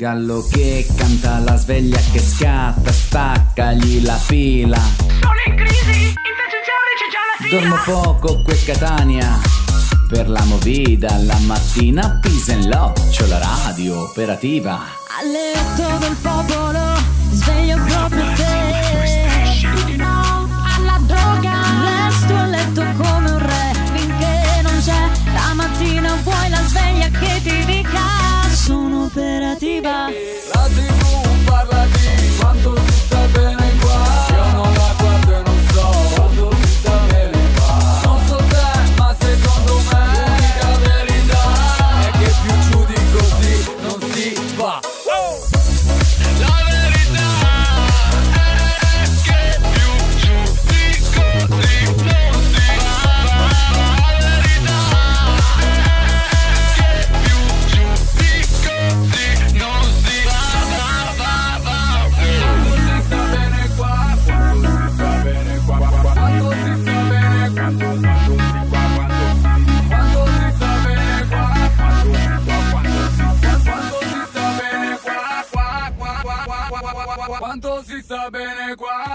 Gallo che canta, la sveglia che scatta, staccagli la fila. Sono in crisi, in stagione c'è già la fila. Dormo poco qui a Catania. Per la movida, la mattina Peace and Love, c'ho la radio operativa. Al letto del popolo Sono operativa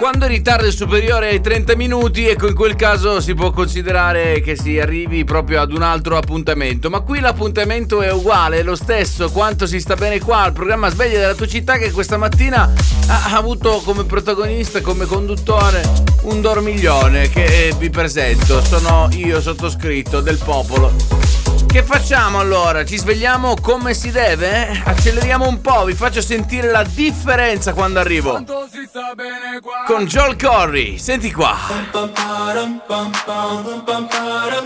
Quando il ritardo è superiore ai 30 minuti, ecco in quel caso si può considerare che si arrivi proprio ad un altro appuntamento. Ma qui l'appuntamento è uguale, è lo stesso. Quanto si sta bene qua al programma Sveglia della tua città che questa mattina ha avuto come protagonista, come conduttore, un dormiglione che eh, vi presento. Sono io sottoscritto del popolo. Che facciamo allora? Ci svegliamo come si deve? Acceleriamo un po', vi faccio sentire la differenza quando arrivo. Con Joel Corry, senti qua.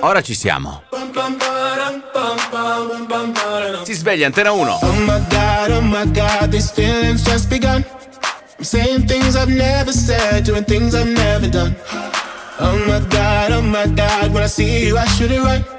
Ora ci siamo. Si sveglia, antena 1. Oh my god, oh my god, these feelings just begun. I'm saying things I've never said, doing things I've never done. Oh my god, oh my god, when I see you, I should it right.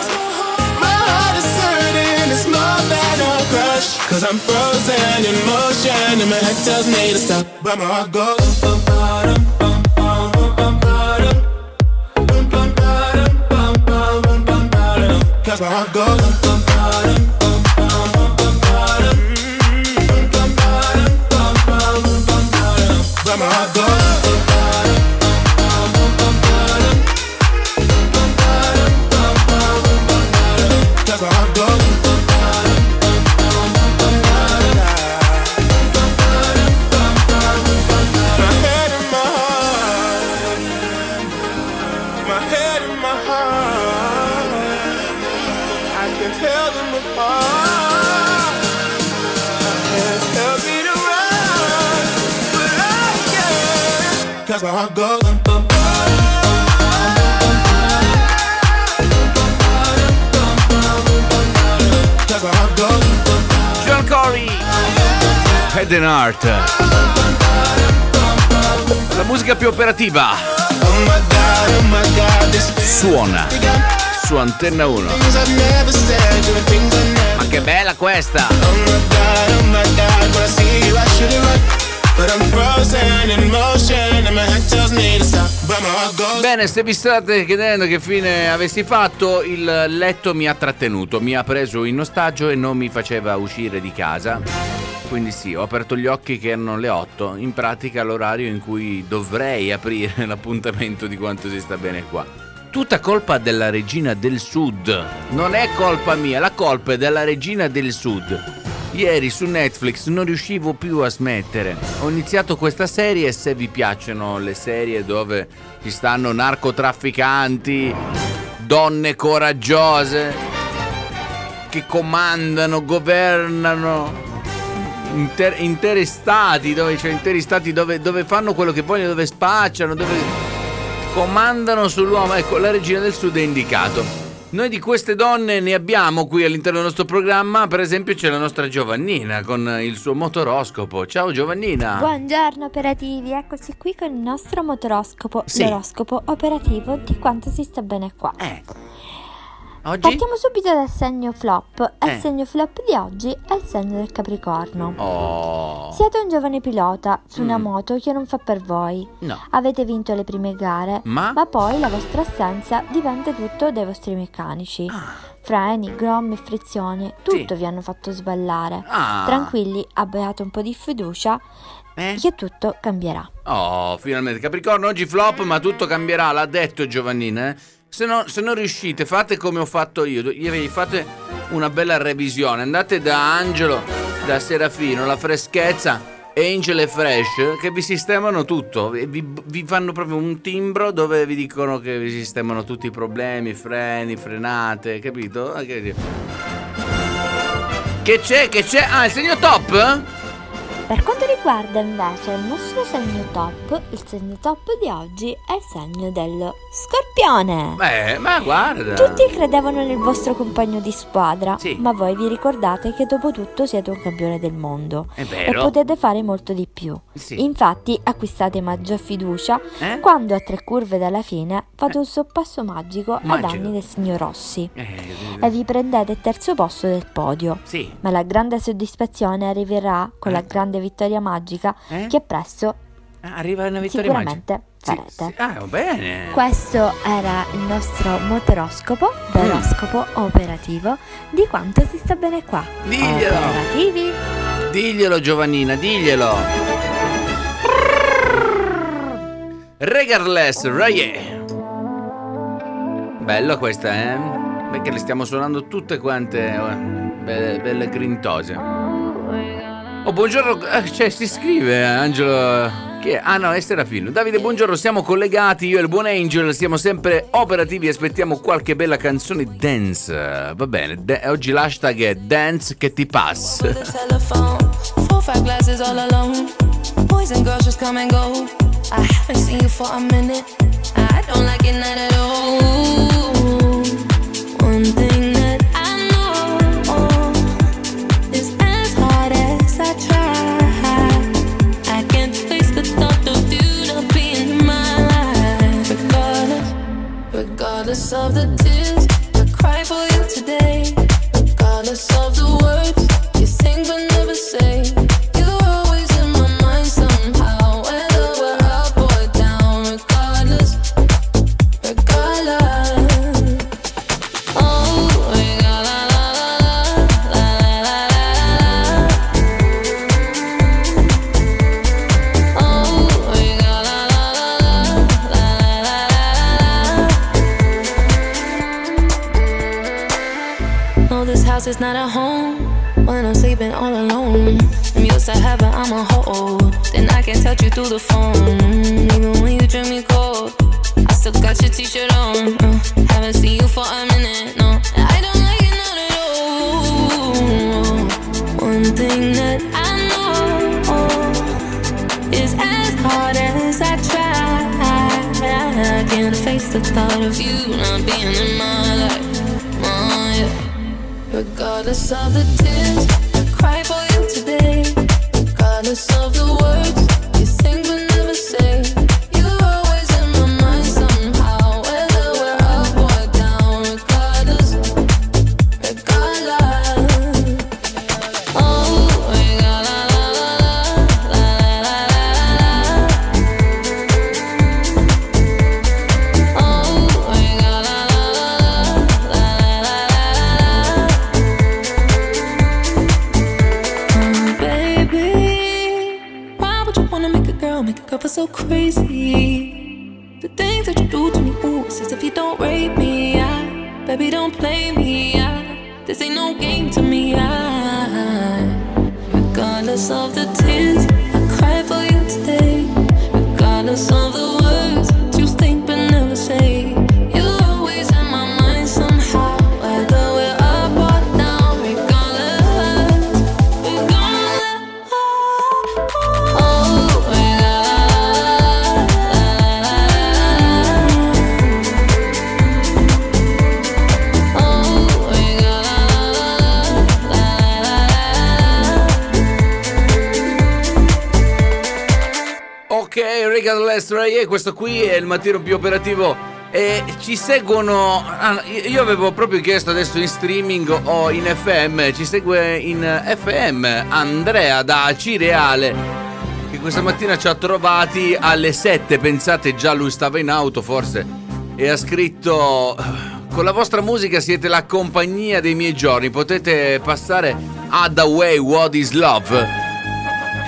Cause I'm frozen in motion, and my head tells me to stop. But my heart goes. bum, bum, bum, bum, bum, bum, bum, bum, bum, Head and Heart. La musica più operativa. Suona su Antenna 1. Ma che bella questa! Bene, se vi state chiedendo che fine avessi fatto, il letto mi ha trattenuto, mi ha preso in ostaggio e non mi faceva uscire di casa. Quindi sì, ho aperto gli occhi che erano le 8, in pratica l'orario in cui dovrei aprire l'appuntamento di quanto si sta bene qua. Tutta colpa della regina del sud. Non è colpa mia, la colpa è della regina del sud. Ieri su Netflix non riuscivo più a smettere. Ho iniziato questa serie e se vi piacciono le serie dove ci stanno narcotrafficanti, donne coraggiose che comandano, governano inter- interi stati, dove, cioè interi stati dove, dove fanno quello che vogliono, dove spacciano, dove comandano sull'uomo. Ecco, la regina del sud è indicato. Noi di queste donne ne abbiamo qui all'interno del nostro programma, per esempio c'è la nostra Giovannina con il suo motoroscopo. Ciao Giovannina. Buongiorno operativi, eccoci qui con il nostro motoroscopo, Sì. l'oroscopo operativo di quanto si sta bene qua. Eh. Oggi? Partiamo subito dal segno flop. Eh. Il segno flop di oggi è il segno del Capricorno. Oh. Siete un giovane pilota su una Mm. moto che non fa per voi. No. Avete vinto le prime gare, Ma? poi la vostra assenza dipende tutto dai vostri meccanici. Ah. Freni, gommi, frizioni, tutto vi hanno fatto sballare. Ah. Tranquilli, abbiate un po' di fiducia Eh? che tutto cambierà. Oh, finalmente. Capricorno, oggi flop, ma tutto cambierà, l'ha detto Giovannina. eh. Se, no- se non riuscite, fate come ho fatto io. Io- Fate una bella revisione. Andate da Angelo, da Serafino, la freschezza, Angel e Fresh, che vi sistemano tutto. Vi, vi fanno proprio un timbro dove vi dicono che vi sistemano tutti i problemi, freni, frenate, capito? Che c'è? Che c'è? Ah, il segno top? Per quanto riguarda invece il nostro segno top, il segno top di oggi è il segno dello scorpione. Beh, ma guarda. Tutti credevano nel vostro compagno di squadra, Sì. ma voi vi ricordate che dopo tutto siete un campione del mondo È e vero. potete fare molto di più. Sì. Infatti acquistate maggior fiducia Eh? quando a tre curve dalla fine fate un sorpasso magico ai Magico. danni del signor Rossi Eh, e vi prendete il terzo posto del podio. sì. Ma la grande soddisfazione arriverà con la Eh. grande vittoria magica Eh? che presto Ah, Arriva una vittoria sicuramente magica. Sì, farete. sì. Ah, bene. Questo era il nostro motoroscopo, l'oroscopo operativo di quanto si sta bene qua. Diglielo. Operativi. Diglielo Giovannina, diglielo. Regardless, Raye. Bella questa, eh? Perché le stiamo suonando tutte quante eh, belle, belle grintose. Oh, buongiorno, eh, cioè si scrive Angelo. Chi è? Ah no, è Serafino. Davide, buongiorno, siamo collegati. Io e il buon Angel siamo sempre operativi. Aspettiamo qualche bella canzone dance. Va bene, de- oggi l'hashtag è dance che ti passa. I haven't seen you for a minute. I don't like it not at all. Through the phone. Even when you drink me cold, I still got your t shirt on. Uh, haven't seen you for a minute, no. I don't like it not at all. One thing that I know is as hard as I try, I can't face the thought of you not being in my life. Yeah. Regardless of the tears e questo qui è il mattino più operativo. E ci seguono. ah, io avevo proprio chiesto adesso in streaming o in FM. Ci segue in FM Andrea da Cireale. Che questa mattina ci ha trovati alle 7. Pensate, già lui stava in auto, forse. E ha scritto. Con la vostra musica siete la compagnia dei miei giorni. Potete passare ad Away What is Love.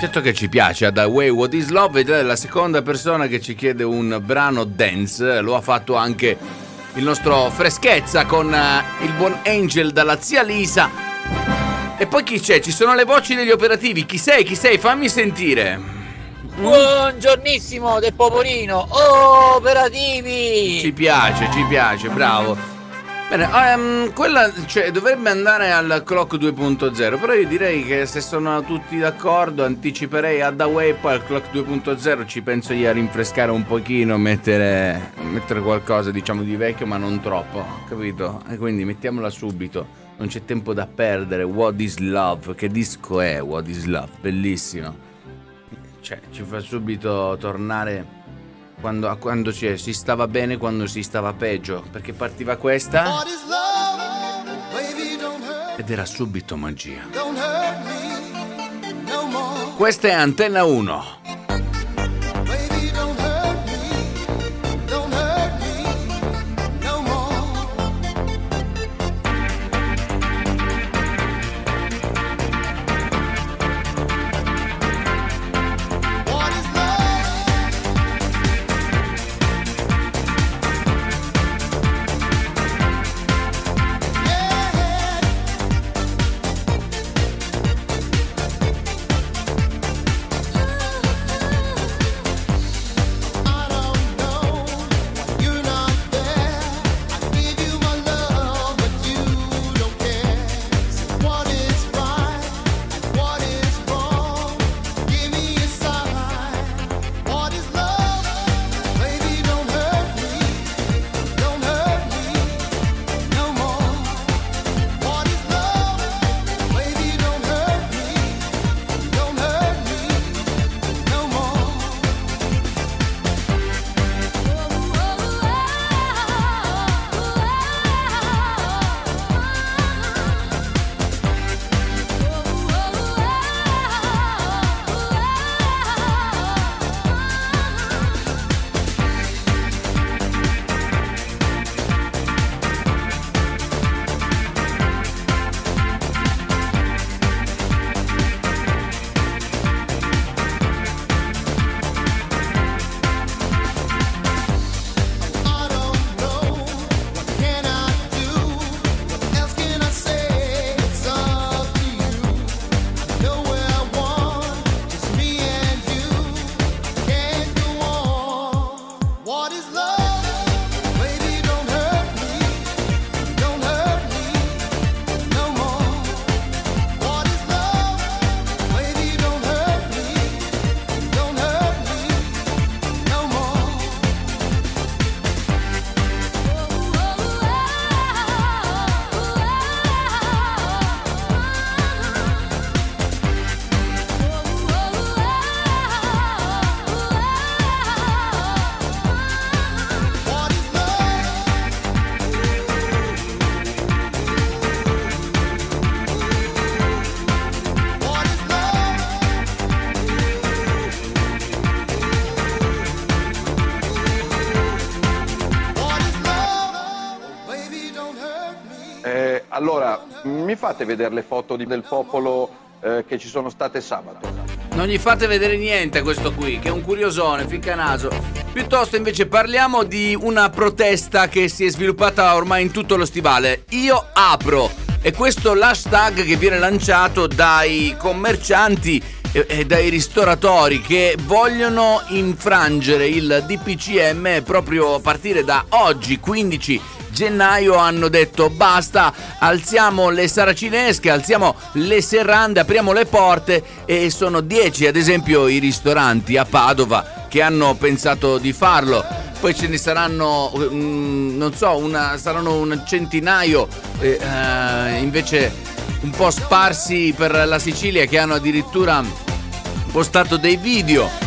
Certo che ci piace Ad Away What Is Love ed è la seconda persona che ci chiede un brano dance. Lo ha fatto anche il nostro Freschezza con eh, il buon Angel dalla zia Lisa. E poi chi c'è? Ci sono le voci degli operativi. Chi sei? Chi sei? Fammi sentire. Buongiornissimo del Popolino, operativi! Ci piace, ci piace, bravo. Bene, ehm, quella cioè, dovrebbe andare al clock 2.0, però io direi che se sono tutti d'accordo anticiperei ad Away poi al clock 2.0 ci penso io a rinfrescare un pochino, mettere, mettere qualcosa diciamo di vecchio ma non troppo, capito? E quindi mettiamola subito, non c'è tempo da perdere, What is Love, che disco è What is Love, bellissimo. Cioè, ci fa subito tornare quando, a quando c'è, si stava bene quando si stava peggio. Perché partiva questa ed era subito magia. Questa è Antenna 1. Mi fate vedere le foto di- del popolo eh, che ci sono state sabato? Non gli fate vedere niente a questo qui, che è un curiosone, ficca naso. Piuttosto invece parliamo di una protesta che si è sviluppata ormai in tutto lo stivale. Io apro. è questo l'hashtag che viene lanciato dai commercianti e, e dai ristoratori che vogliono infrangere il DPCM proprio a partire da oggi 15 gennaio hanno detto basta, alziamo le saracinesche, alziamo le serrande, apriamo le porte e sono 10 ad esempio i ristoranti a Padova che hanno pensato di farlo. Poi ce ne saranno, mm, non so, una, saranno un centinaio eh, invece un po' sparsi per la Sicilia che hanno addirittura postato dei video.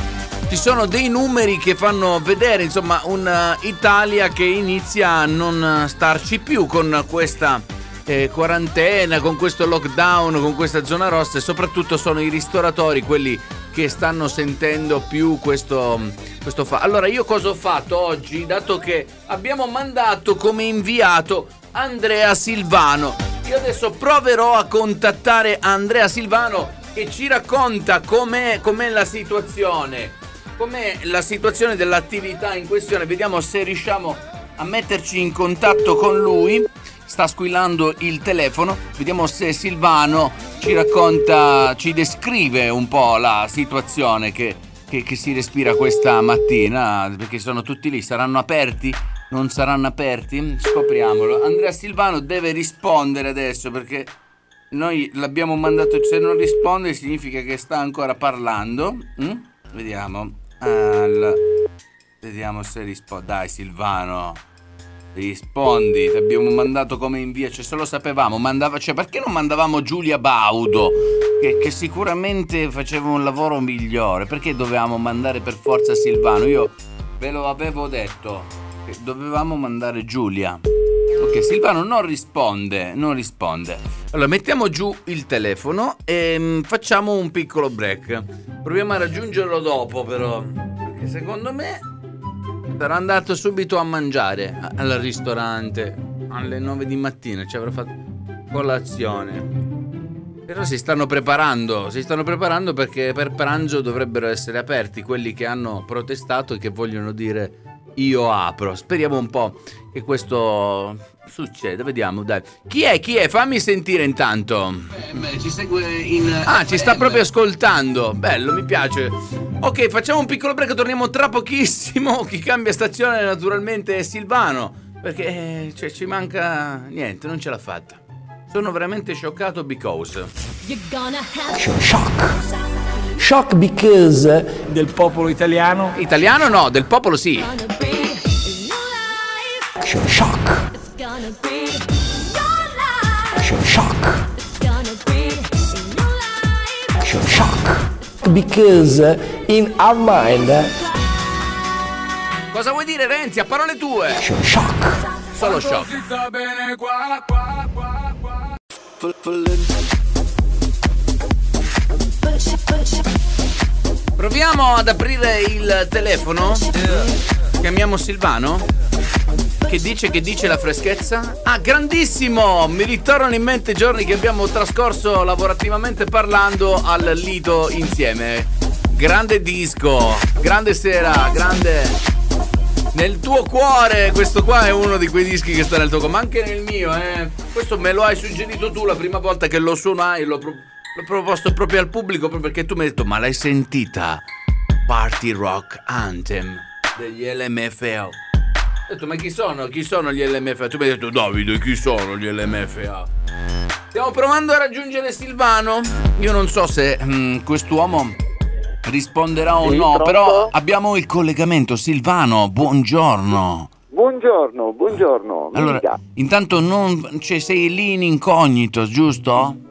Ci sono dei numeri che fanno vedere, insomma, un'Italia che inizia a non starci più con questa eh, quarantena, con questo lockdown, con questa zona rossa e soprattutto sono i ristoratori quelli che stanno sentendo più questo, questo fa. Allora io cosa ho fatto oggi? Dato che abbiamo mandato come inviato Andrea Silvano. Io adesso proverò a contattare Andrea Silvano che ci racconta com'è, com'è la situazione. Com'è la situazione dell'attività in questione? Vediamo se riusciamo a metterci in contatto con lui. Sta squillando il telefono. Vediamo se Silvano ci racconta, ci descrive un po' la situazione che, che- che si respira questa mattina. Perché sono tutti lì. Saranno aperti? Non saranno aperti? Scopriamolo. Andrea Silvano deve rispondere adesso perché noi l'abbiamo mandato. Se non risponde significa che sta ancora parlando. Mm? Vediamo. Al- Vediamo se risponde. Dai, Silvano. Rispondi, ti abbiamo mandato come invia, cioè se lo sapevamo, mandava, cioè perché non mandavamo Giulia Baudo, che, che sicuramente faceva un lavoro migliore, perché dovevamo mandare per forza Silvano? Io ve lo avevo detto, dovevamo mandare Giulia. Ok, Silvano non risponde, non risponde. Allora, mettiamo giù il telefono e mm, facciamo un piccolo break. Proviamo a raggiungerlo dopo, però, perché secondo me sarà andato subito a mangiare al ristorante alle 9 di mattina, ci avrà fatto colazione. Però si stanno preparando, si stanno preparando perché per pranzo dovrebbero essere aperti quelli che hanno protestato e che vogliono dire io apro. Speriamo un po' che questo succeda, vediamo, dai. Chi è? Chi è? Fammi sentire intanto. Ci segue in. Ah, ci sta proprio ascoltando. Bello, mi piace. Ok, facciamo un piccolo break, torniamo tra pochissimo. Chi cambia stazione naturalmente è Silvano. Perché eh, cioè, ci manca niente, non ce l'ha fatta. Sono veramente scioccato because. Shock because del popolo italiano. Italiano no, del popolo sì. Shock. Shock. Shock. Because in our mind. Cosa vuoi dire Renzi? A parole tue. Shock. Solo shock. Proviamo ad aprire il telefono. Chiamiamo Silvano. Che dice che dice la freschezza? Ah, grandissimo! Mi ritornano in mente giorni che abbiamo trascorso lavorativamente parlando al Lido insieme. Grande disco, grande sera, grande. Nel tuo cuore, questo qua è uno di quei dischi che sta nel tuo cuore, ma anche nel mio, eh. Questo me lo hai suggerito tu la prima volta che lo suonai, l'ho, pro- l'ho proposto proprio al pubblico, proprio perché tu mi hai detto, ma l'hai sentita? Party Rock Anthem degli LMFAO. Ho detto, ma chi sono? Chi sono gli LMFAO? Tu mi hai detto, Davide, chi sono gli LMFAO? Stiamo provando a raggiungere Silvano. Io non so se mm, quest'uomo risponderà o Sì, no, pronto? però abbiamo il collegamento. Silvano, buongiorno. Buongiorno, buongiorno. Allora, intanto non, cioè, sei lì in incognito, giusto?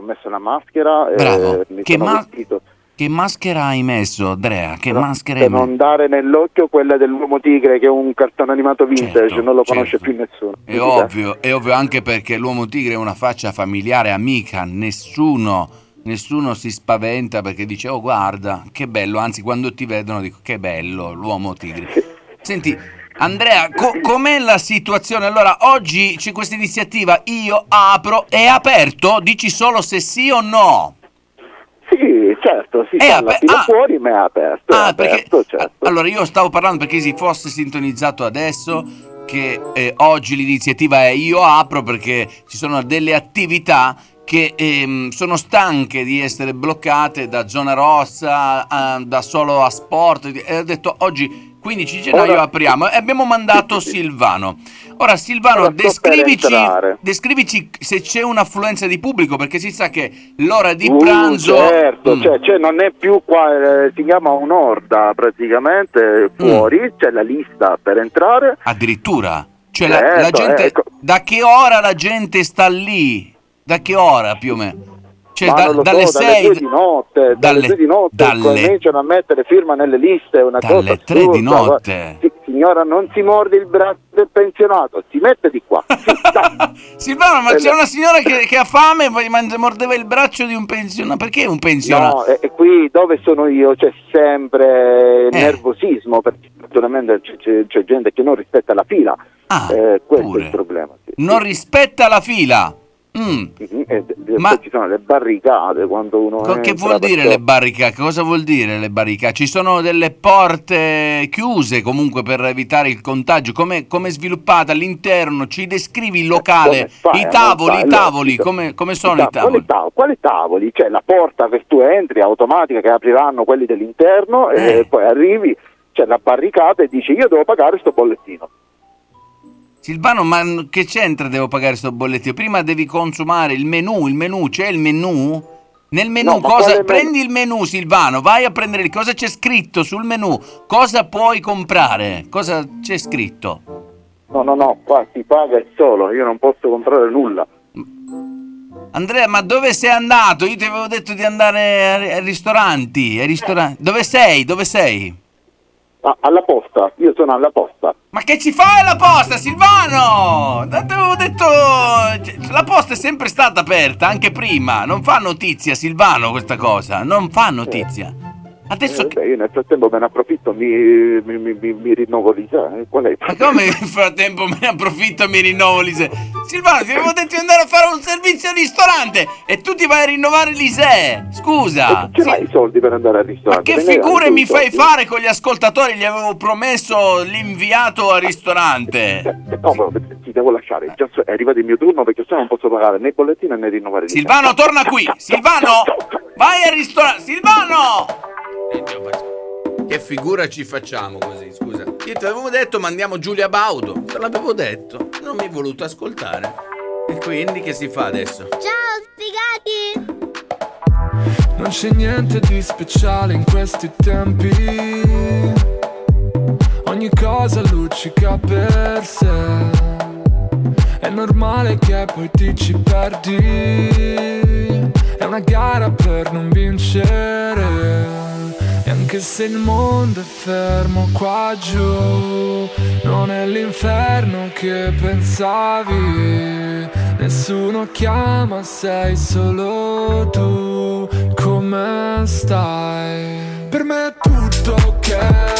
Ho messo la maschera. e Bravo. mi Che, sono ma- vestito che maschera hai messo, Andrea? Che per- maschera per hai messo? non dare nell'occhio quella dell'uomo tigre che è un cartone animato vintage, non lo conosce più nessuno. È ovvio, è ovvio anche perché l'uomo tigre è una faccia familiare, amica, nessuno, nessuno si spaventa perché dice oh guarda, che bello, anzi quando ti vedono dico che bello l'uomo tigre. Senti, Andrea, co- com'è la situazione? Allora, oggi c'è questa iniziativa, io apro, è aperto? Dici solo se sì o no? Sì, certo, si È aper- ah. fuori, ma è aperto. è Ah, perché aperto, certo. allora io stavo parlando perché si fosse sintonizzato adesso che eh, oggi l'iniziativa è Io apro perché ci sono delle attività che ehm, sono stanche di essere bloccate da zona rossa, a- da solo a sport e ho detto oggi 15 gennaio Ora- apriamo e abbiamo mandato Silvano. Ora Silvano, Ora descrivici, descrivici se c'è un'affluenza di pubblico perché si sa che l'ora di Uh, pranzo... certo, Mm. cioè, cioè, non è più qua, eh, si chiama un'orda praticamente fuori, c'è la lista per entrare. Addirittura. Cioè la, la Certo, gente, ecco. da che ora la gente sta lì? Da che ora più o meno? Cioè da- dalle so, dalle 6 due di notte, dalle, dalle- due di notte dalle- cominciano a mettere firma nelle liste, una Dalle cosa tre di assurda, notte. Sì, signora, non si morde il braccio del pensionato, si mette di qua. Silvano, ma c'è una signora che, che ha fame e mordeva il braccio di un pensionato. Perché un pensionato? No, e, e qui dove sono io c'è sempre Eh. nervosismo perché naturalmente c'è, c'è- gente che non rispetta la fila. Eh, questo è il problema. sì. Non rispetta la fila. Mm. Ma- ci sono le barricate quando uno Co- Che vuol dire perché- le barricate? Cosa vuol dire le barricate? Ci sono delle porte chiuse comunque per evitare il contagio. Come come è sviluppata all'interno? Ci descrivi il locale, Come fai i a tavoli, i tavoli, Allora, come, come sono i tavoli? Quali, tav- quali tavoli? C'è la porta che tu entri automatica che apriranno quelli dell'interno Eh. e poi arrivi, c'è la barricata e dici io devo pagare sto bollettino. Silvano, ma che c'entra devo pagare sto bollettino? Prima devi consumare il menù, il menù, c'è il menù? Nel menù, No, cosa, prendi il menù Silvano, vai a prendere il- cosa c'è scritto sul menù, cosa puoi comprare, cosa c'è scritto? No, no, no, qua si paga il solo, io non posso comprare nulla. Andrea, ma dove sei andato? Io ti avevo detto di andare ai ristoranti, ai ristoranti. Dove sei? Dove sei? Ah, alla posta, io sono alla posta. Ma che ci fai alla posta, Silvano? Ti avevo detto. cioè, La posta è sempre stata aperta, anche prima. Non fa notizia, Silvano, questa cosa. Non fa notizia. Adesso. Eh, beh, io nel frattempo me ne approfitto, mi, mi, mi, mi, rinnovo lì. eh, Qual è Ma come nel frattempo me ne approfitto e mi rinnovo l'ISE? Silvano, ti avevo detto di andare a fare un servizio al ristorante e tu ti vai a rinnovare l'ISE. Scusa. Ce l'hai i soldi per andare al Ma ristorante? che ne hai figure mi fai fare con gli ascoltatori? Gli avevo promesso l'inviato al ristorante. No, però ti devo lasciare, già è arrivato il mio turno perché se no non posso pagare né bollettino né rinnovare il Silvano, torna qui! Silvano! Vai al ristorante! Silvano! Che figura ci facciamo così, scusa? Io ti avevo detto mandiamo Giulia Baudo. Te l'avevo detto. Non mi hai voluto ascoltare. E quindi che si fa adesso? Ciao, sfigati! Non c'è niente di speciale in questi tempi. Ogni cosa luccica per sé. È normale che poi ti ci perdi. È una gara per non vincere. Anche se il mondo è fermo qua giù, non è l'inferno che pensavi. Nessuno chiama, sei solo tu. Come stai? Per me è tutto ok.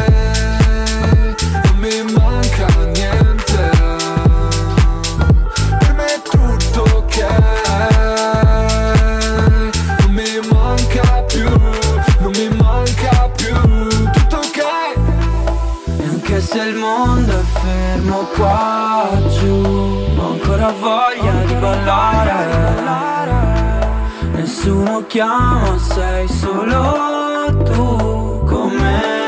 Chiama, sei solo tu Come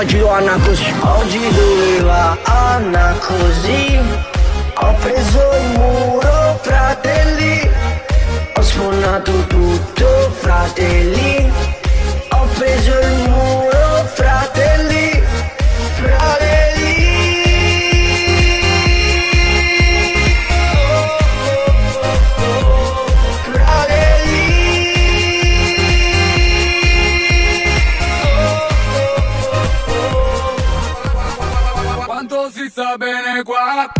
Oggi devo andare così. Oggi doveva andare così. Sta bene qua?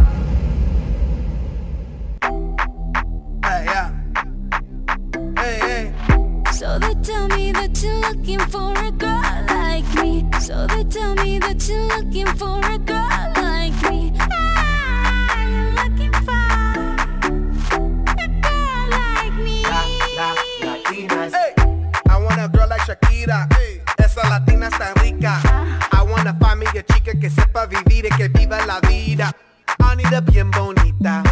So they tell me that you're looking for a girl like me. So they tell me that you're looking for a girl viva la vida. I need a bien bonita,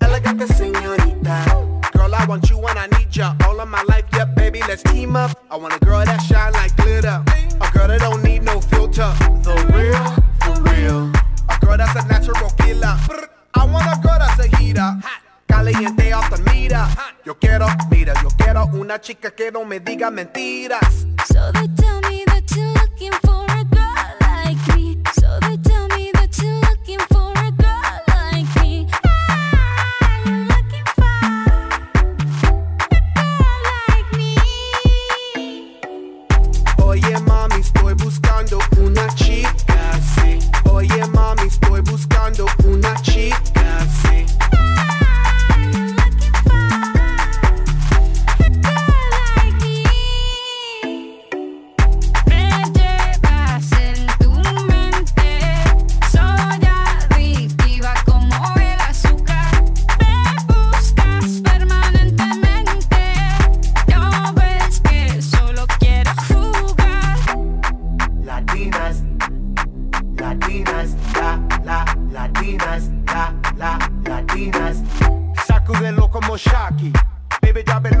elegante señorita. Girl, I want you and I need ya all of my life. Yeah, baby, let's team up. I want a girl that shine like glitter. A girl that don't need no filter. The real, for real. A girl that's a natural killer. I want a girl that's a heater. Caliente off the meter. Yo quiero, mira, yo quiero una chica que no me diga mentiras. So they tell me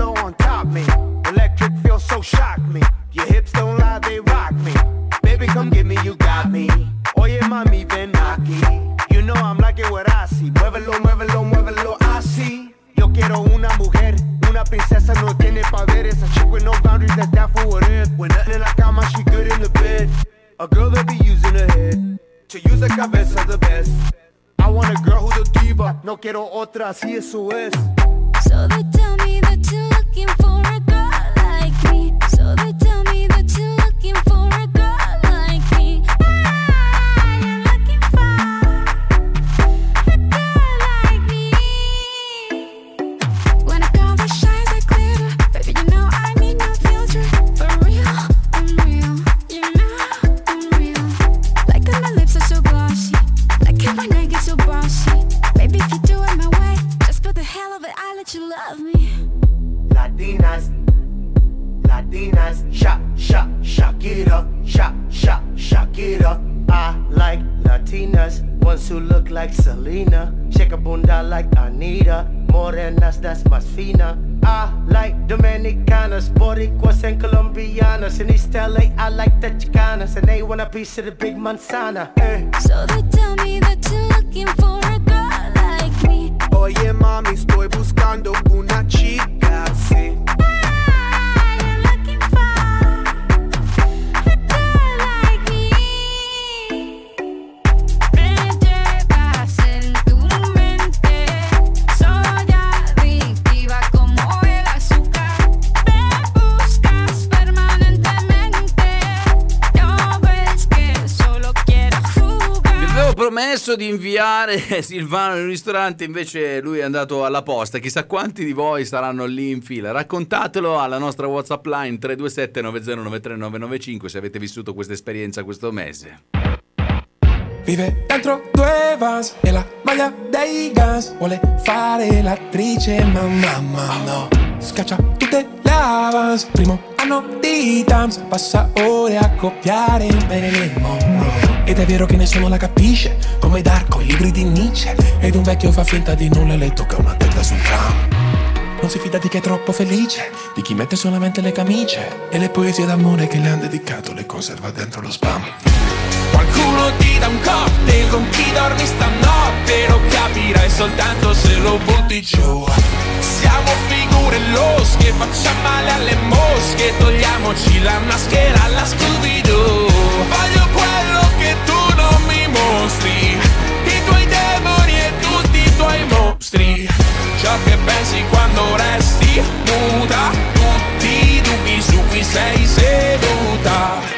It on top me. Electric feels so shock me. Your hips don't lie, they rock me. Baby, come get me, you got me. Oye, mami, ven aquí. You know I'm like it what I see. Muévelo, muévelo, muévelo así. Yo quiero una mujer, una princesa no tiene poder. Esa chick with no boundaries, that's down for whatever. When nothing in la cama, she good in the bed. A girl that be using her head to use her cabeza the best. I want a girl who's a diva, no quiero otra, así eso es. So they tell me that you're looking for a girl like me. So they tell me that you're looking for a Latinas, ones who look like Selena, shake a bunda like Anita, morenas that's más fina. I like Dominicanas, Boricuas and Colombianas. In East LA, I like the Chicanas, and they want a piece of the big manzana. Eh. So they tell me that you're looking for a girl like me. Oye mami, estoy buscando una chica así. Promesso di inviare Silvano nel ristorante, invece lui è andato alla posta. Chissà quanti di voi saranno lì in fila. Raccontatelo alla nostra WhatsApp line 327 9093995 se avete vissuto questa esperienza questo mese. Vive dentro due vans e la maglia dei Guns Vuole fare l'attrice ma mamma no Scaccia tutte le avance Primo anno di Tams Passa ore a copiare Marilyn Monroe Ed è vero che nessuno la capisce Come Darko, i libri di Nietzsche. Ed un vecchio fa finta di nulla e le tocca una testa sul tram. Non si fida di chi è troppo felice, di chi mette solamente le camicie. E le poesie d'amore che le han dedicato le conserva dentro lo spam. Qualcuno ti dà un cocktail con chi dormi stanotte. Lo capirai soltanto se lo butti giù. Siamo figure losche, facciamo male alle mosche. Togliamoci la maschera alla Scooby-Doo. Voglio quello che tu non mi mostri. I tuoi demoni e tutti i tuoi mostri. Ciò che pensi quando resti muta. Tutti i dubbi su cui sei seduta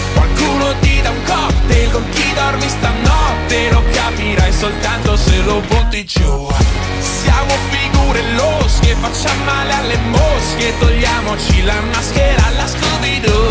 Qualcuno ti dà un cocktail con chi dormi stanotte Lo capirai soltanto se lo butti giù. Siamo figure losche, facciamo male alle mosche Togliamoci la maschera alla Scooby-Doo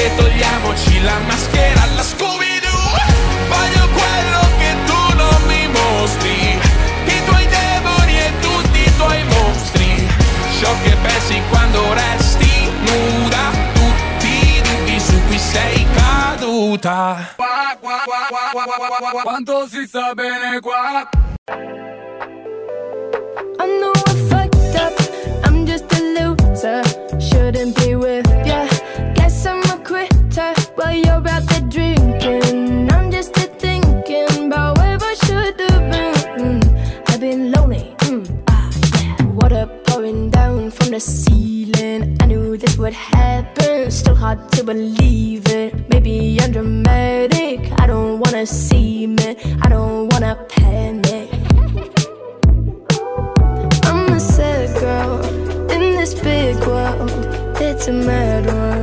mosche Togliamoci la maschera alla Scooby-Doo Voglio quello che tu non mi mostri I tuoi demoni e tutti i tuoi mostri Ciò che pensi quando resti nuda Tutti i dubbi su cui sei caduta Quanto si sta bene qua? I know I fucked up. I'm just a loser. Shouldn't be with ya. While you're out there drinking. I'm just here thinking about where I should have been. Mm, I've been lonely. Mm, ah. Water pouring down from the ceiling. I knew this would happen. Still hard to believe it. Maybe I'm dramatic. I don't wanna see me. I don't wanna panic. I'm a sad girl in this big world. It's a mad world.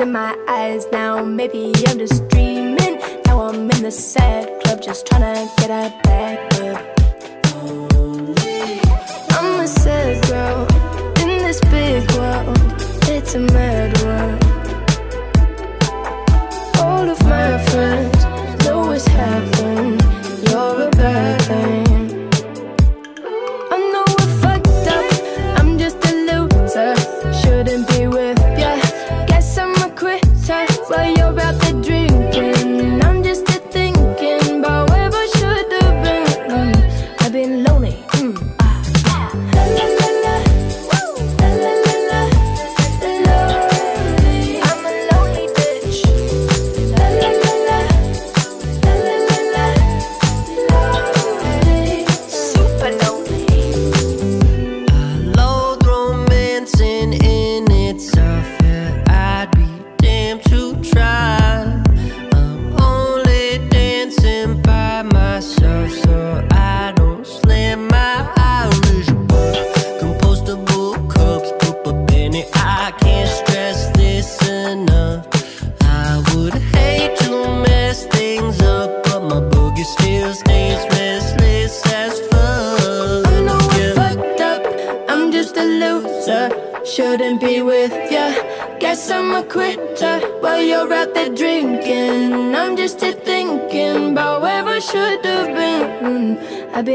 In my eyes now. Maybe I'm just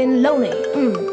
been lonely. Mm,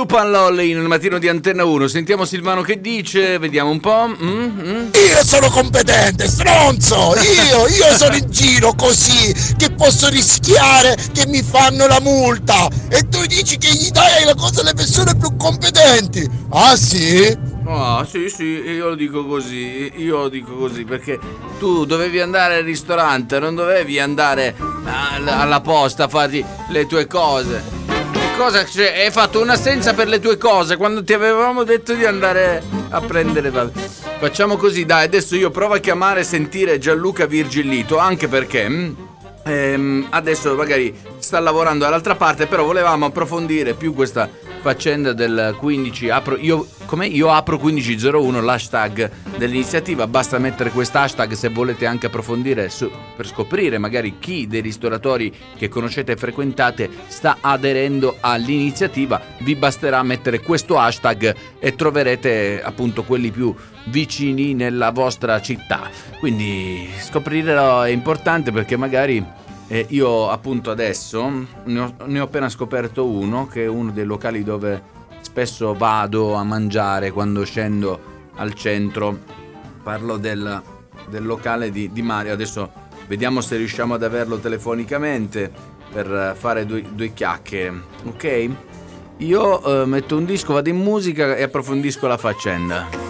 Ok, Super Lolly nel mattino di Antenna 1. Sentiamo Silvano che dice, vediamo un po'. Mm, mm. Io sono competente, stronzo! Io, io sono in giro così che posso rischiare che mi fanno la multa e tu dici che gli dai la cosa alle persone più competenti. Ah sì? Ah, sì, sì, io lo dico così, io lo dico così perché tu dovevi andare al ristorante, non dovevi andare al- alla posta a farti le tue cose. Cosa c'è? Hai fatto un'assenza per le tue cose quando ti avevamo detto di andare a prendere. Facciamo così, dai, adesso io provo a chiamare e sentire Gianluca Virgillito, anche perché. mm, ehm, adesso magari sta lavorando dall'altra parte, però volevamo approfondire più questa faccenda del 15 apro io come? Io apro 1501 l'hashtag dell'iniziativa. Basta mettere quest'hashtag se volete anche approfondire su- per scoprire magari chi dei ristoratori che conoscete e frequentate sta aderendo all'iniziativa. Vi basterà mettere questo hashtag e troverete appunto quelli più vicini nella vostra città. Quindi scoprirlo è importante perché magari eh, io appunto adesso ne ho, ne ho appena scoperto uno che è uno dei locali dove spesso vado a mangiare quando scendo al centro. Parlo del, del locale di, di Mario. Adesso vediamo se riusciamo ad averlo telefonicamente per fare due, due chiacchiere. Ok? Io eh, metto un disco, vado in musica e approfondisco la faccenda.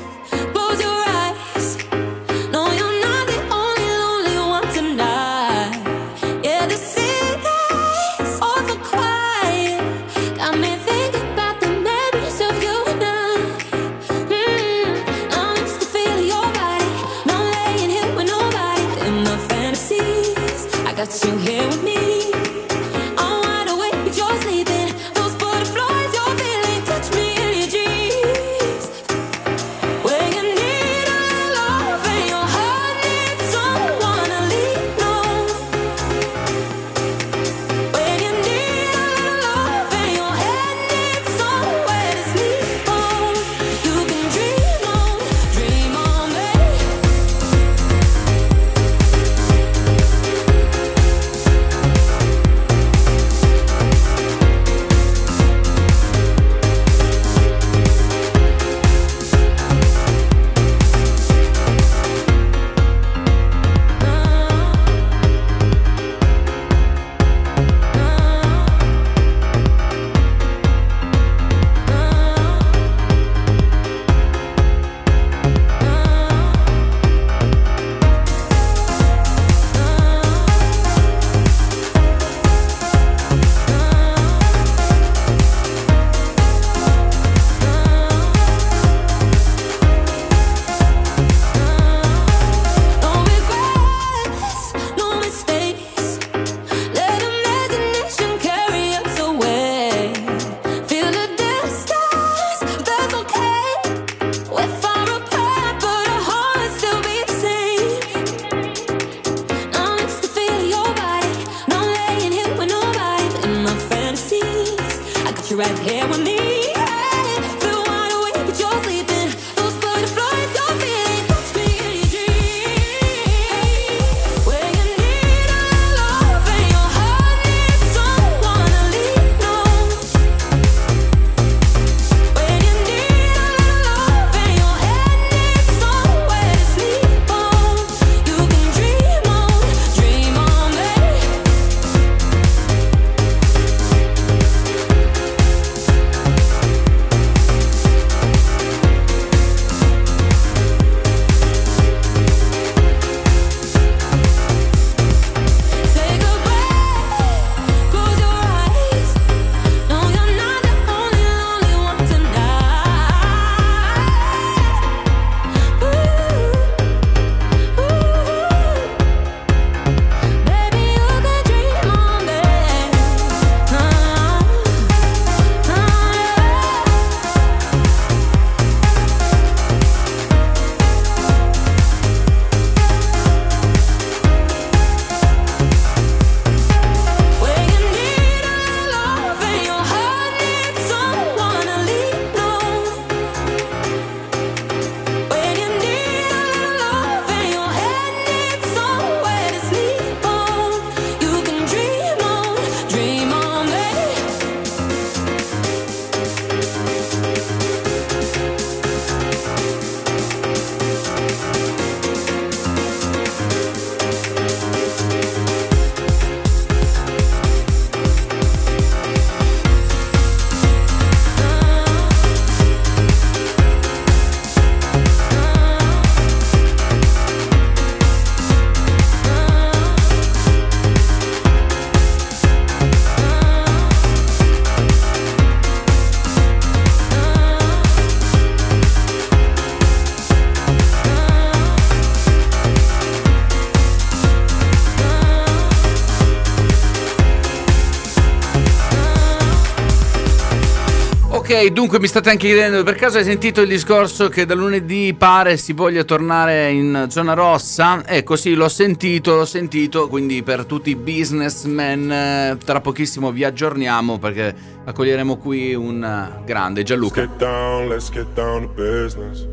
Dunque mi state anche chiedendo, per caso hai sentito il discorso che da lunedì pare si voglia tornare in zona rossa? Ecco sì, l'ho sentito, l'ho sentito, quindi per tutti i businessmen eh, tra pochissimo vi aggiorniamo perché accoglieremo qui un eh, grande Gianluca. Let's get down, let's get down to business.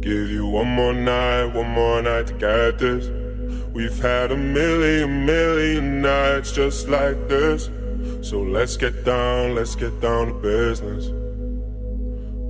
Give you one more night, one more night to get this. We've had a million, million nights just like this. So let's get down, let's get down to business.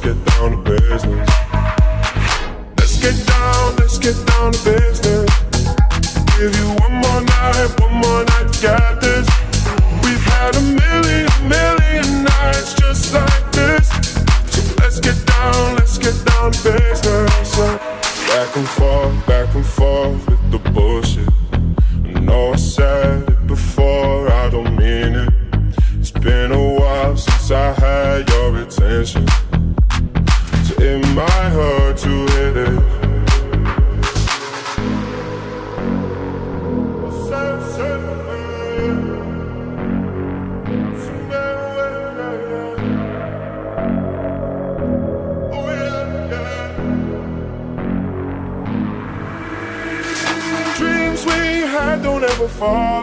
get down to business. Let's get down, let's get down to business. Give you one more night, one more night get this. We've had a million, million nights just like this. So let's get down, let's get down to business. Back and forth,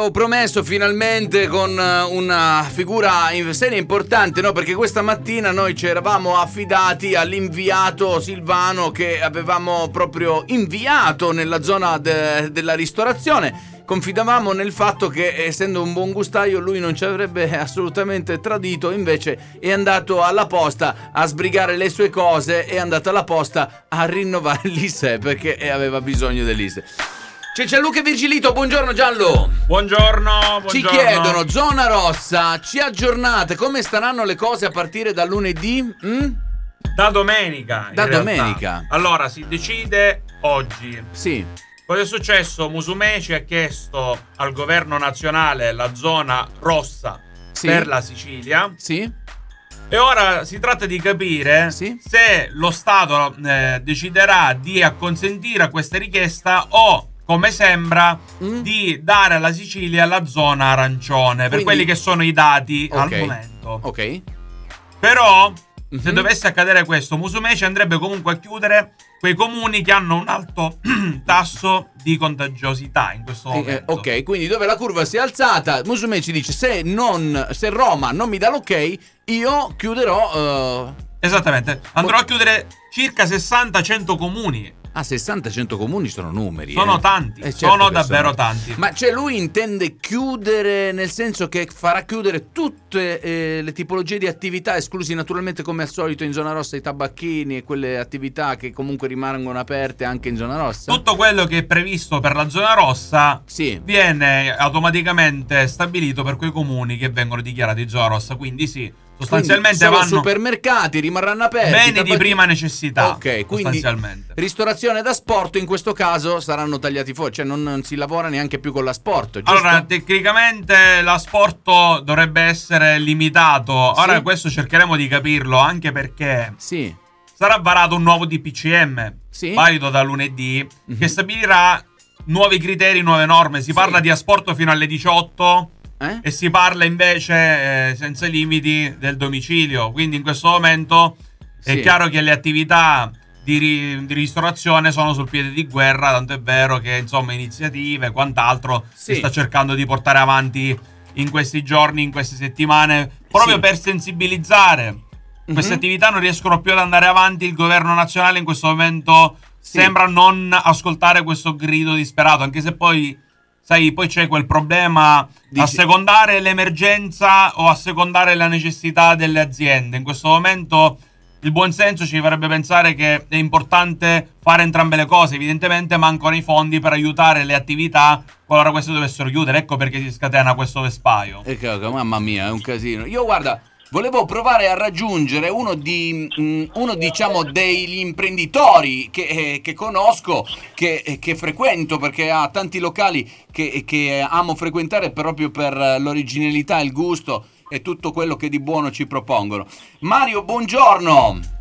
Ho promesso finalmente con eh, una figura in serie importante, no? Perché questa mattina noi ci eravamo affidati all'inviato Silvano che avevamo proprio inviato nella zona de- della ristorazione. Confidavamo nel fatto che essendo un buon gustaio lui non ci avrebbe assolutamente tradito, invece è andato alla posta a sbrigare le sue cose, è andato alla posta a rinnovare l'ISE perché aveva bisogno dell'ISE. C'è Gianluca e Virgilito, buongiorno Giallo. Buongiorno, Ci buongiorno. chiedono, zona rossa, ci aggiornate come staranno le cose a partire da lunedì? Mm? Da domenica. Da domenica. Allora, si decide oggi. Sì. Cosa è successo? Musumeci ha chiesto al governo nazionale la zona rossa Sì. per la Sicilia. Sì. E ora si tratta di capire se lo Stato eh, deciderà di acconsentire a questa richiesta o, come sembra, di dare alla Sicilia la zona arancione, per Quindi- quelli che sono i dati al Ok. momento. Ok. Però, Mhm. se dovesse accadere questo, Musumeci andrebbe comunque a chiudere quei comuni che hanno un alto tasso di contagiosità in questo Eh, momento. ok, quindi dove la curva si è alzata, Musumeci dice se, non, se Roma non mi dà l'ok, io chiuderò... eh, Esattamente, andrò a chiudere circa 60-100 comuni. Ah, 60-100 comuni sono numeri. Sono eh. tanti, Eh, certo sono davvero tanti. Ma cioè lui intende chiudere nel senso che farà chiudere tutte eh, le tipologie di attività, esclusi naturalmente come al solito in zona rossa i tabacchini e quelle attività che comunque rimangono aperte anche in zona rossa? Tutto quello che è previsto per la zona rossa viene automaticamente stabilito per quei comuni che vengono dichiarati zona rossa. Quindi sì, sostanzialmente vanno supermercati rimarranno aperti. beni di prima necessità. Ok, quindi sostanzialmente. ristorazione da sport in questo caso saranno tagliati fuori, cioè non, non si lavora neanche più con l'asport, giusto? Allora, tecnicamente l'asporto dovrebbe essere limitato. Ora, Sì. questo cercheremo di capirlo anche perché. Sì. sarà varato un nuovo DPCM, valido da lunedì, Mhm. che stabilirà nuovi criteri, nuove norme. Si parla di asporto fino alle 18 Eh? e si parla invece, eh, senza limiti, del domicilio. Quindi in questo momento è Sì. chiaro che le attività di, ri- di ristorazione sono sul piede di guerra, tanto è vero che insomma iniziative e quant'altro Sì. si sta cercando di portare avanti in questi giorni, in queste settimane, proprio Sì. per sensibilizzare. Queste Mhm. attività non riescono più ad andare avanti, il governo nazionale in questo momento sembra non ascoltare questo grido disperato, anche se poi, sai, poi c'è quel problema Dici- a secondare l'emergenza o a secondare la necessità delle aziende. In questo momento il buonsenso ci farebbe pensare che è importante fare entrambe le cose. Evidentemente mancano i fondi per aiutare le attività qualora queste dovessero chiudere. Ecco perché si scatena questo vespaio. E mamma mia, è un casino. Io guarda, volevo provare a raggiungere uno di mm, uno diciamo degli imprenditori che, eh, che conosco, che, eh, che frequento perché ha tanti locali che, che amo frequentare proprio per eh, l'originalità, il gusto e tutto quello che di buono ci propongono. Mario, buongiorno.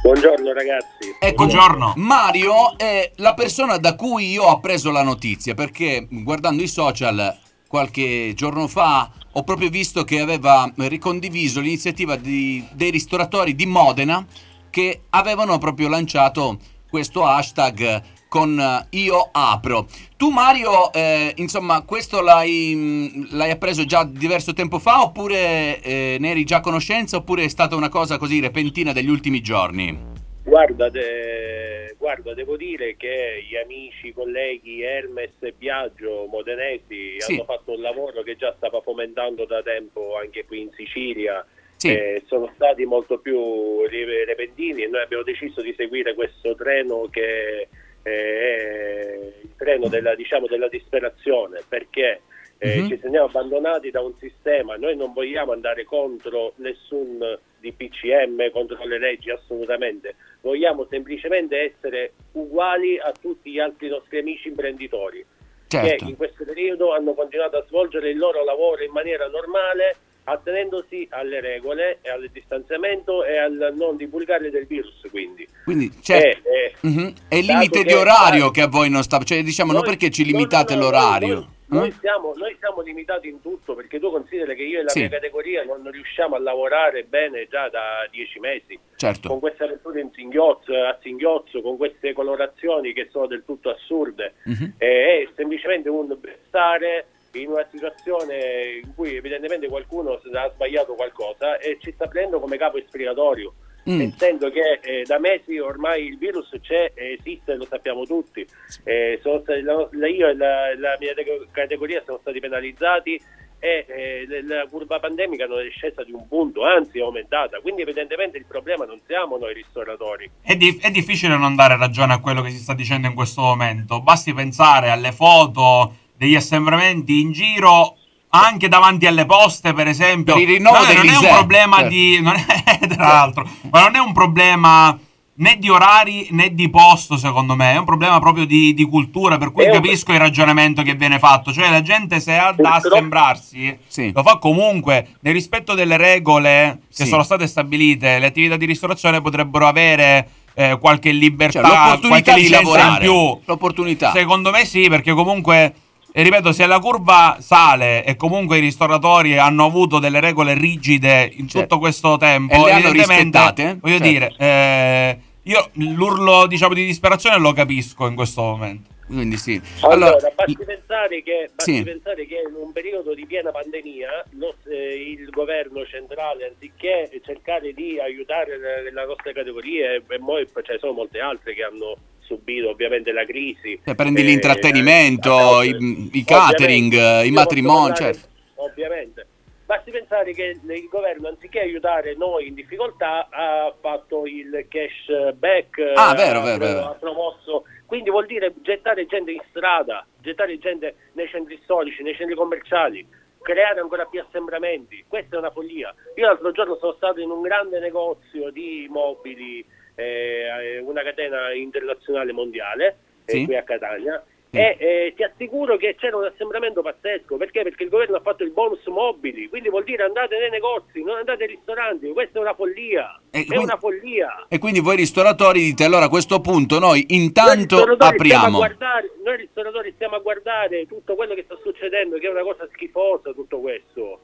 Buongiorno ragazzi. Ecco, Mario è la persona da cui io ho appreso la notizia perché guardando i social qualche giorno fa ho proprio visto che aveva ricondiviso l'iniziativa di- dei ristoratori di Modena che avevano proprio lanciato questo hashtag con eh, io apro. Tu Mario, eh, insomma, questo l'hai, mh, l'hai appreso già diverso tempo fa oppure eh, ne eri già a conoscenza oppure è stata una cosa così repentina degli ultimi giorni? Guarda, de- guarda, devo dire che gli amici, colleghi Hermes e Biagio modenesi Sì. hanno fatto un lavoro che già stava fomentando da tempo anche qui in Sicilia. Sì. Eh, sono stati molto più re- repentini e noi abbiamo deciso di seguire questo treno che eh, è il treno della, diciamo, della disperazione perché eh, Mhm. ci sentiamo abbandonati da un sistema, noi non vogliamo andare contro nessun DPCM, contro le leggi assolutamente, vogliamo semplicemente essere uguali a tutti gli altri nostri amici imprenditori Certo. che in questo periodo hanno continuato a svolgere il loro lavoro in maniera normale attenendosi alle regole e al distanziamento e al non divulgare del virus quindi. Quindi c'è Eh, eh, Mhm. è il limite di orario che a voi non sta, cioè diciamo non Noi- perché ci limitate no, l'orario. Noi, noi eh? siamo, noi siamo limitati in tutto perché tu consideri che io e la Sì. mia categoria non riusciamo a lavorare bene già da dieci mesi. Certo. Con queste aperture in singhiozzo, a singhiozzo, con queste colorazioni che sono del tutto assurde. Mhm. Eh, è semplicemente un stare in una situazione in cui evidentemente qualcuno ha sbagliato qualcosa e ci sta prendendo come capo espiatorio. Mm. Essendo che eh, da mesi ormai il virus c'è, esiste, lo sappiamo tutti. Eh, stati- la- io e la, la mia te- categoria siamo stati penalizzati e eh, la curva pandemica non è scesa di un punto, anzi è aumentata. Quindi evidentemente il problema non siamo noi ristoratori. È, di- è difficile non dare ragione a quello che si sta dicendo in questo momento. Basti pensare alle foto degli assembramenti in giro. Anche davanti alle poste, per esempio, Per il rinnovo No, non è un problema certo. di. Non è, tra l'altro, ma non è un problema né di orari né di posto, secondo me. È un problema proprio di, di cultura. Per cui È un- capisco il ragionamento che viene fatto. Cioè, la gente, se ha da assembrarsi, Sì. lo fa comunque nel rispetto delle regole che Sì. sono state stabilite. Le attività di ristorazione potrebbero avere eh, qualche libertà, Cioè, l'opportunità qualche di lavorare. in più. L'opportunità. Secondo me sì, perché comunque, e ripeto, se la curva sale e comunque i ristoratori hanno avuto delle regole rigide in Certo. tutto questo tempo, E le hanno rispettate? Voglio Certo. dire, eh, io l'urlo diciamo di disperazione lo capisco in questo momento. Quindi sì. Allora, Allora, basti, pensare che, basti Sì. pensare che in un periodo di piena pandemia lo- eh, il governo centrale, anziché cercare di aiutare le- la nostra categoria, e, e poi cioè, sono molte altre che hanno subito ovviamente la crisi. se prendi eh, l'intrattenimento, i, i catering, i matrimoni, certo. Ovviamente. Basti pensare che il governo, anziché aiutare noi in difficoltà, ha fatto il cashback, Ah, eh, vero, vero, vero. ha promosso. Quindi vuol dire gettare gente in strada, gettare gente nei centri storici, nei centri commerciali, creare ancora più assembramenti. Questa è una follia. Io l'altro giorno sono stato in un grande negozio di mobili, eh, una catena internazionale mondiale, Sì. qui a Catania, E eh, ti assicuro che c'era un assembramento pazzesco, perché? Perché il governo ha fatto il bonus mobili, quindi vuol dire andate nei negozi, non andate ai ristoranti, questa è una follia, è quindi- una follia. E quindi voi ristoratori dite allora a questo punto noi Noi intanto a apriamo. guardare- noi ristoratori stiamo a guardare tutto quello che sta succedendo, che è una cosa schifosa tutto questo.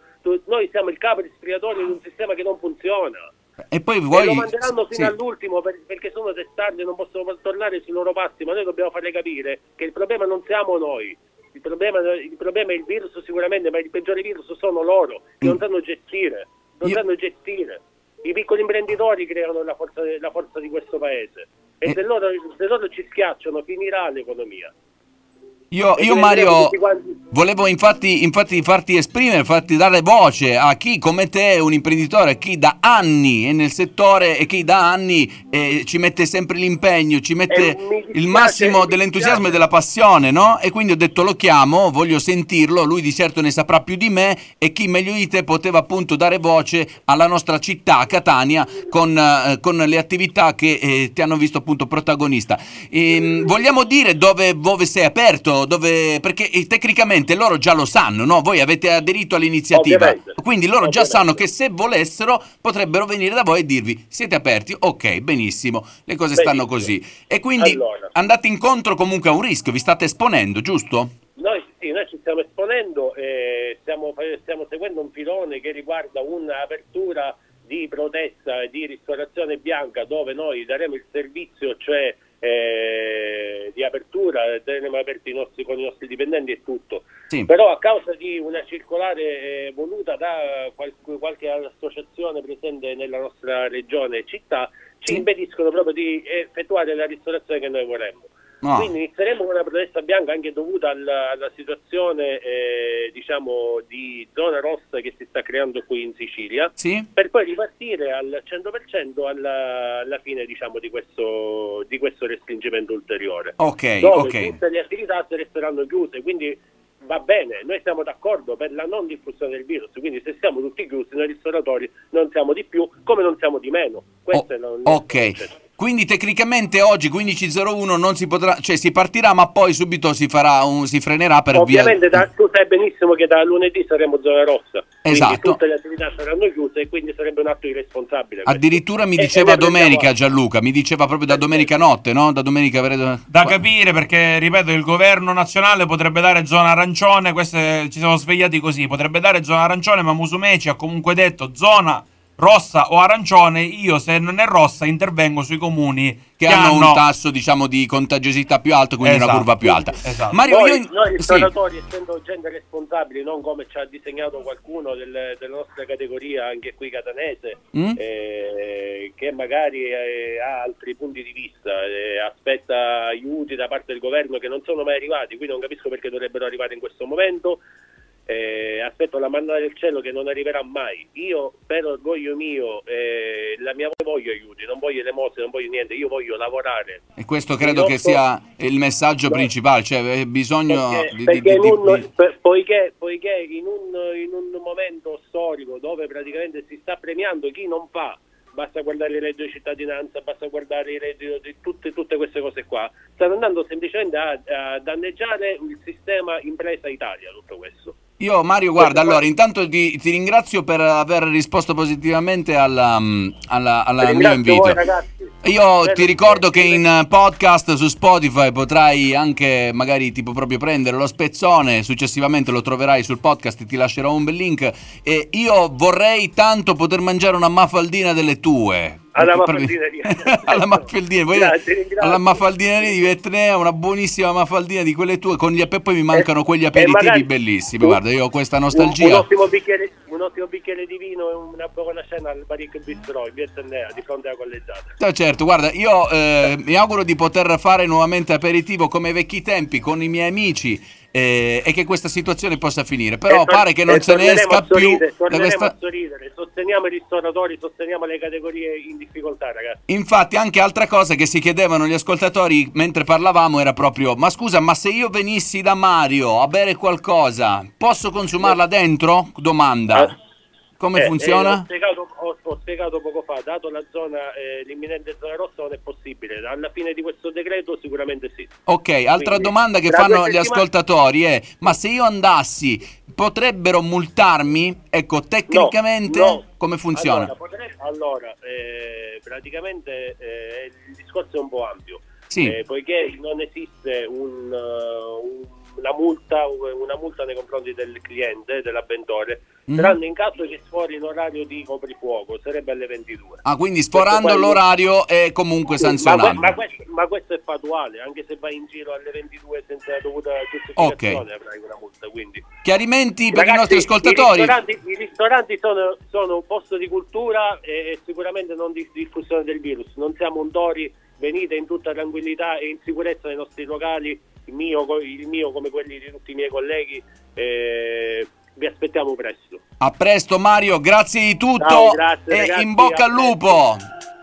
Noi siamo il capo espiatorio di un sistema che non funziona. E poi E voi... lo manderanno sì. fino all'ultimo per- perché sono testardi e non possono tornare sui loro passi, ma noi dobbiamo farle capire che il problema non siamo noi. Il problema, il problema è il virus sicuramente, ma il peggiore virus sono loro, che non sanno gestire, non sanno gestire. I piccoli imprenditori creano la forza, la forza di questo paese e se loro, se loro ci schiacciano finirà l'economia. Io, E io Mario volevo infatti, infatti farti esprimere, farti dare voce a chi come te è un imprenditore, chi da anni è nel settore e chi da anni eh, ci mette sempre l'impegno, ci mette Eh, dispiace, il massimo dell'entusiasmo e della passione, no? E quindi ho detto lo chiamo, voglio sentirlo, lui di certo ne saprà più di me e chi meglio di te poteva appunto dare voce alla nostra città, Catania, con, eh, con le attività che eh, ti hanno visto appunto protagonista. Ehm, vogliamo dire dove, dove sei aperto? Dove, perché eh, tecnicamente loro già lo sanno, no? Voi avete aderito all'iniziativa. Ovviamente. Quindi loro già sanno che se volessero potrebbero venire da voi e dirvi siete aperti, ok, benissimo, le cose stanno così. E quindi Allora. andate incontro comunque a un rischio, vi state esponendo, giusto? Noi, sì, noi ci stiamo esponendo e stiamo, stiamo seguendo un filone che riguarda un'apertura di protesta e di ristorazione bianca dove noi daremo il servizio, cioè eh, di apertura, terremo aperti i nostri, con i nostri dipendenti e tutto. Sì. Però a causa di una circolare eh, voluta da qualche, qualche associazione presente nella nostra regione e città, ci impediscono proprio di effettuare la ristorazione che noi vorremmo. No. Quindi inizieremo con una protesta bianca anche dovuta alla, alla situazione eh, diciamo di zona rossa che si sta creando qui in Sicilia Sì? per poi ripartire al 100% alla, alla fine diciamo, di, questo, di questo restringimento ulteriore. Ok, dove ok. tutte le attività resteranno chiuse, quindi va bene, noi siamo d'accordo per la non diffusione del virus, quindi se siamo tutti chiusi nei ristoratori non siamo di più come non siamo di meno. Questo è lo- il nostro Ok. Quindi tecnicamente oggi 15.01 non si potrà, cioè si partirà ma poi subito si farà un, si frenerà per Ovviamente via... da- tu sai benissimo che da lunedì saremo zona rossa, quindi Esatto. tutte le attività saranno chiuse e quindi sarebbe un atto irresponsabile. questo. Addirittura mi E- e diceva prendiamo domenica. Gianluca, mi diceva proprio da domenica notte, no? Da domenica. Da capire perché, ripeto, il governo nazionale potrebbe dare zona arancione, queste ci siamo svegliati così, potrebbe dare zona arancione, ma Musumeci ha comunque detto zona rossa o arancione, io se non è rossa intervengo sui comuni che hanno un tasso diciamo di contagiosità più alto, quindi una Esatto. curva più alta. Esatto. Mario, noi, io... noi sì. ristoratori, essendo gente responsabili, non come ci ha disegnato qualcuno del- della nostra categoria, anche qui catanese, Mm? eh, che magari eh, ha altri punti di vista, eh, aspetta aiuti da parte del governo che non sono mai arrivati, quindi non capisco perché dovrebbero arrivare in questo momento. Eh, aspetto la manna del cielo che non arriverà mai. Io, per orgoglio mio, eh, la mia voglio aiuti, non voglio elemosine, non voglio niente, io voglio lavorare. E questo credo Il che sia il messaggio principale, cioè eh, bisogno perché, di, perché di- in di- un- di- per- poiché, poiché in, un, in un momento storico dove praticamente si sta premiando chi non fa basta guardare il reddito di cittadinanza, basta guardare il reddito di tutte, tutte queste cose qua, stanno andando semplicemente a, a danneggiare il sistema impresa Italia tutto questo. Io Mario, guarda, allora intanto ti, ti ringrazio per aver risposto positivamente alla, mm, mio invito. voi, ragazzi. Io Spero ti ricordo che in podcast su Spotify potrai anche magari tipo proprio prendere lo spezzone, successivamente lo troverai sul podcast e ti lascerò un bel link e io vorrei tanto poter mangiare una mafaldina delle tue. Alla Per- maffaldineria. alla maffaldina, poi- Grazie, ringrazio. alla maffaldineria di Vetnea, una buonissima maffaldina di quelle tue con gli e poi mi mancano quegli aperitivi magari- bellissimi. Guarda, io ho questa Un, un nostalgia. ottimo bicchiere, un ottimo bicchiere di vino e una buona cena al Baric Bistro in via Tennea di fronte alla collegiata. Eh, Certo, guarda, io eh, mi auguro di poter fare nuovamente aperitivo come ai vecchi tempi con i miei amici eh, e che questa situazione possa finire. Però tor- pare che non se ne esca più da questa... sosteniamo i ristoratori, sosteniamo le categorie in difficoltà, ragazzi. Infatti, anche altra cosa che si chiedevano gli ascoltatori mentre parlavamo era proprio: Ma scusa, ma se io venissi da Mario a bere qualcosa, posso consumarla dentro? Domanda. Come Eh, funziona? eh, ho, spiegato, ho- ho spiegato poco fa, dato la zona, eh, l'imminente zona rossa non è possibile. Alla fine di questo decreto sicuramente sì. Ok, altra Quindi, domanda che fanno gli ascoltatori è: ma se io andassi, potrebbero multarmi? Ecco, tecnicamente no. come funziona? Allora, potre- allora, eh, praticamente eh, il discorso è un po' ampio. Sì. Eh, poiché non esiste un, uh, un- una, multa, una multa nei confronti del cliente, dell'avventore, Mhm. tranne in caso che sfori in orario di coprifuoco, sarebbe alle 22. Ah, quindi sforando Questo l'orario è comunque Sì, ma, ma questo, ma questo è fattuale, anche se vai in giro alle 22 senza dovuta giustificazione avrai una multa. Quindi. Chiarimenti per i Ragazzi, nostri ascoltatori. I ristoranti, i ristoranti sono, sono un posto di cultura e, e sicuramente non di diffusione del virus. Non siamo un tori, venite in tutta tranquillità e in sicurezza nei nostri locali, il mio, il mio come quelli di tutti i miei colleghi. eh, vi aspettiamo presto. A presto Mario, grazie di tutto Ciao, grazie, e ragazzi, in bocca al lupo.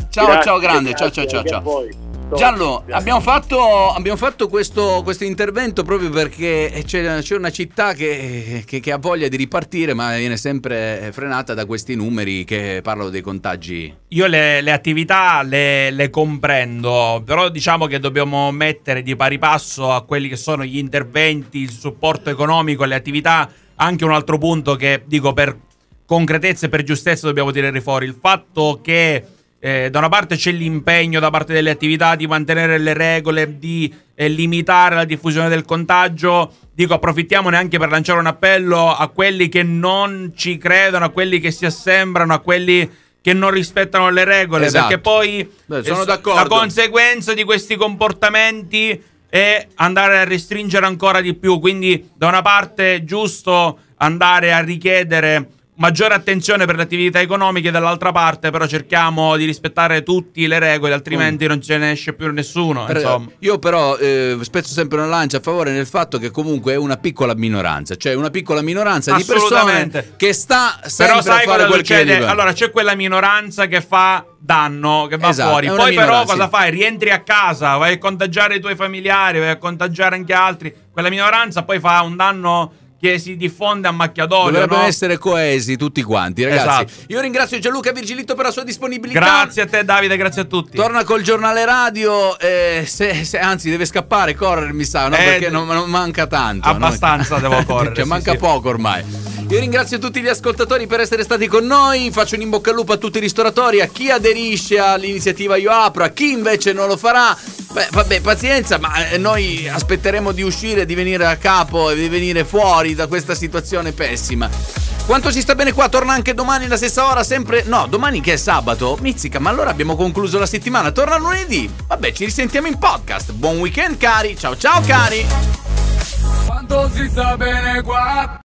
Ciao Grazie, ciao grande, ciao grazie ciao ciao a ciao. Voi. Giallo, abbiamo fatto, abbiamo fatto questo, questo intervento proprio perché c'è, c'è una città che, che- che ha voglia di ripartire ma viene sempre frenata da questi numeri che parlano dei contagi. Io le, le attività le, le comprendo, però diciamo che dobbiamo mettere di pari passo a quelli che sono gli interventi, il supporto economico, le attività. Anche un altro punto che dico per concretezza e per giustezza dobbiamo tirare fuori, il fatto che eh, da una parte c'è l'impegno da parte delle attività di mantenere le regole, di eh, limitare la diffusione del contagio. Dico, approfittiamone anche per lanciare un appello a quelli che non ci credono, a quelli che si assembrano, a quelli che non rispettano le regole. Esatto. Perché poi Beh, sono eh, d'accordo. la conseguenza di questi comportamenti è andare a restringere ancora di più. Quindi, da una parte è giusto andare a richiedere maggiore attenzione per le attività economiche, dall'altra parte però cerchiamo di rispettare tutte le regole, altrimenti non ce ne esce più nessuno. Per- io però eh, spezzo sempre una lancia a favore nel fatto che comunque è una piccola minoranza, cioè una piccola minoranza di persone che sta sempre Però a sai fare cosa quel che va. Allora c'è quella minoranza che fa danno, che va Esatto, fuori. Poi però cosa fai? Rientri a casa, vai a contagiare i tuoi familiari, vai a contagiare anche altri. Quella minoranza poi fa un danno che si diffonde a macchia d'olio, Dovrebbero no? essere coesi tutti quanti, ragazzi. Esatto. Io ringrazio Gianluca Virgilitto per la sua disponibilità. Grazie a te Davide, grazie a tutti. Torna col giornale radio, eh, se- se- anzi deve scappare, correre mi sa, no? Eh, perché non, non manca tanto. no? Abbastanza devo correre, Cioè, sì, manca sì. poco ormai. Io ringrazio tutti gli ascoltatori per essere stati con noi, faccio un in bocca al lupo a tutti i ristoratori, a chi aderisce all'iniziativa Io Apro, a chi invece non lo farà. Beh, vabbè, pazienza, ma eh, noi aspetteremo di uscire, di venire a capo e di venire fuori da questa situazione pessima. Quanto si sta bene qua? Torna anche domani alla stessa ora, sempre. No, domani che è sabato? Mizzica, ma allora abbiamo concluso la settimana. Torna lunedì. Vabbè, ci risentiamo in podcast. Buon weekend, cari. Ciao, ciao, cari. Quanto si sta bene qua